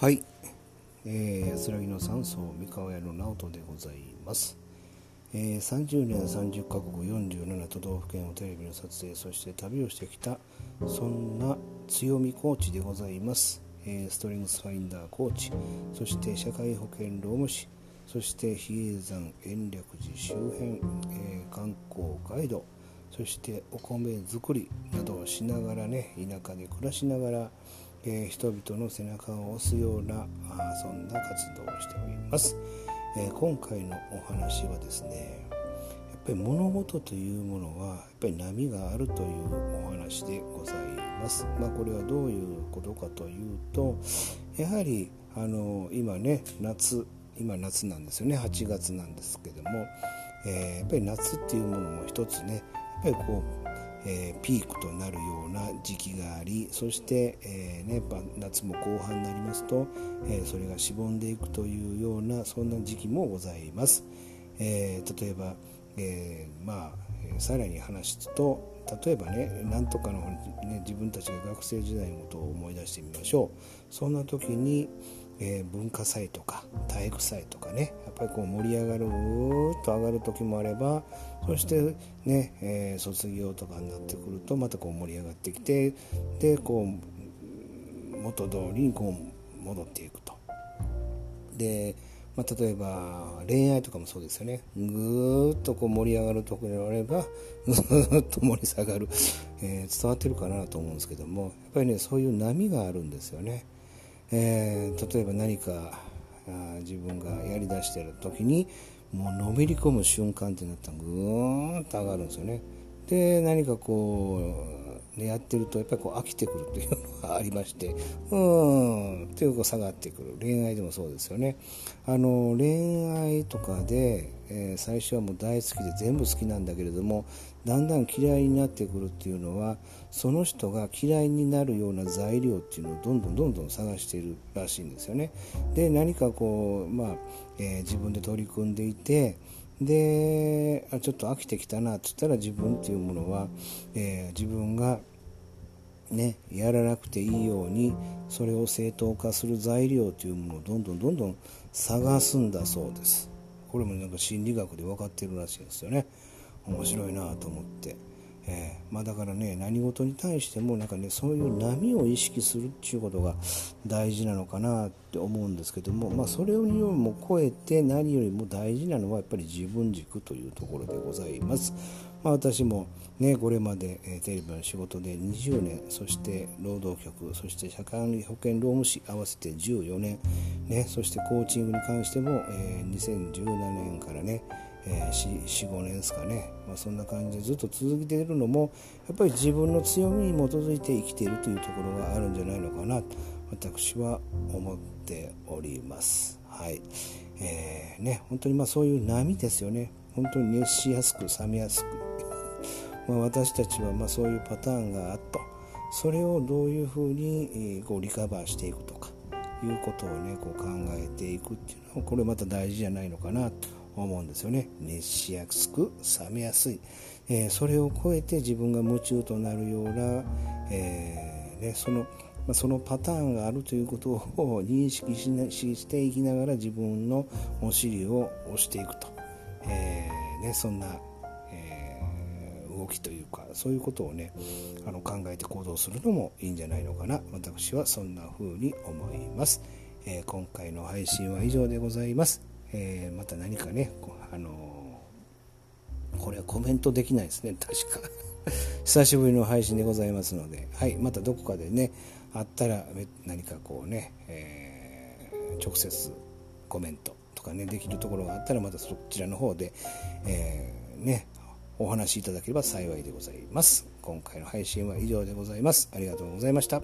はい、えー、安らぎの山荘三河屋の直人でございます、えー、30年30カ国47都道府県をテレビの撮影そして旅をしてきたそんな強みコーチでございます、えー、ストリングスファインダーコーチ。そして社会保険労務士。そして比叡山延暦寺周辺、えー、観光ガイド。そしてお米作りなどをしながらね田舎で暮らしながらえー、人々の背中を押すようなあそんな活動をしております、えー、今回のお話はですねやっぱり物事というものはやっぱり波があるというお話でございます、まあ、これはどういうことかというとやはりあの今ね夏今夏なんですよね。8月なんですけども、えー、やっぱり夏っていうものも一つねやっぱりこうえー、ピークとなるような時期がありそして、えーね、夏も後半になりますと、えー、それがしぼんでいくというようなそんな時期もございます。えー、例えば、えー、まあさらに話すと例えばねなんとかの、ね、自分たちが学生時代のことを思い出してみましょうそんな時に、えー、文化祭とか体育祭とかねやっぱりこう盛り上がるうーっと上がる時もあればそしてね、えー、卒業とかになってくるとまたこう盛り上がってきてでこう元通りにこう戻っていくと。でまあ、例えば恋愛とかもそうですよねぐーっとこう盛り上がるところにあればぐっと盛り下がる、えー、伝わってるかなと思うんですけどもやっぱりねそういう波があるんですよね。えー、例えば何か自分がやりだしてる時にもうのめり込む瞬間ってなったらぐーんと上がるんですよね。で何かこう、ね、やってるとやっぱりこう飽きてくるというのがありましてうーんっていうこう下がってくる恋愛でもそうですよね。あの恋愛とかで、えー、最初はもう大好きで全部好きなんだけれどもだんだん嫌いになってくるっていうのはその人が嫌いになるような材料っていうのをどんどんどんどん探しているらしいんですよね。で何かこう、まあえー、自分で取り組んでいてであちょっと飽きてきたなって言ったら自分っていうものは、えー、自分がね、やらなくていいようにそれを正当化する材料というものをどんどんどんどん探すんだそうですこれもなんか心理学で分かってるらしいんですよね。面白いなと思って、まあ、だからね何事に対してもなんかねそういう波を意識するっていうことが大事なのかなって思うんですけども、まあ、それよりも超えて何よりも大事なのはやっぱり自分軸というところでございます。まあ、私も、ね、これまで、えテレビの仕事で20年そして労働局そして社会保険労務士合わせて14年、ね、そしてコーチングに関しても、えー、2017年からねえー、45年ですかね、まあ、そんな感じでずっと続けているのもやっぱり自分の強みに基づいて生きているというところがあるんじゃないのかなと私は思っております。はい。えーね、本当にまあそういう波ですよね。本当に熱しやすく冷めやすく、まあ、私たちはまあそういうパターンがあっと。それをどういうふうにこうリカバーしていくとかいうことをねこう考えていくっていうのはこれまた大事じゃないのかなと思うんですよね。熱しやすく冷めやすい、えー、それを超えて自分が夢中となるような、えー、ね、そのそのパターンがあるということを 認識しなしていきながら自分のお尻を押していくと、えー、ね、そんな、え動きというかそういうことをねあの考えて行動するのもいいんじゃないのかな。私はそんな風に思います、え今回の配信は以上でございます。えー、また何かね、あの、これはコメントできないですね、確か。久しぶりの配信でございますので、はい、またどこかでね、あったら何かこうね、えー、直接コメントとかね、できるところがあったら、またそちらの方で、えー、ね、お話しいただければ幸いでございます。今回の配信は以上でございます。ありがとうございました。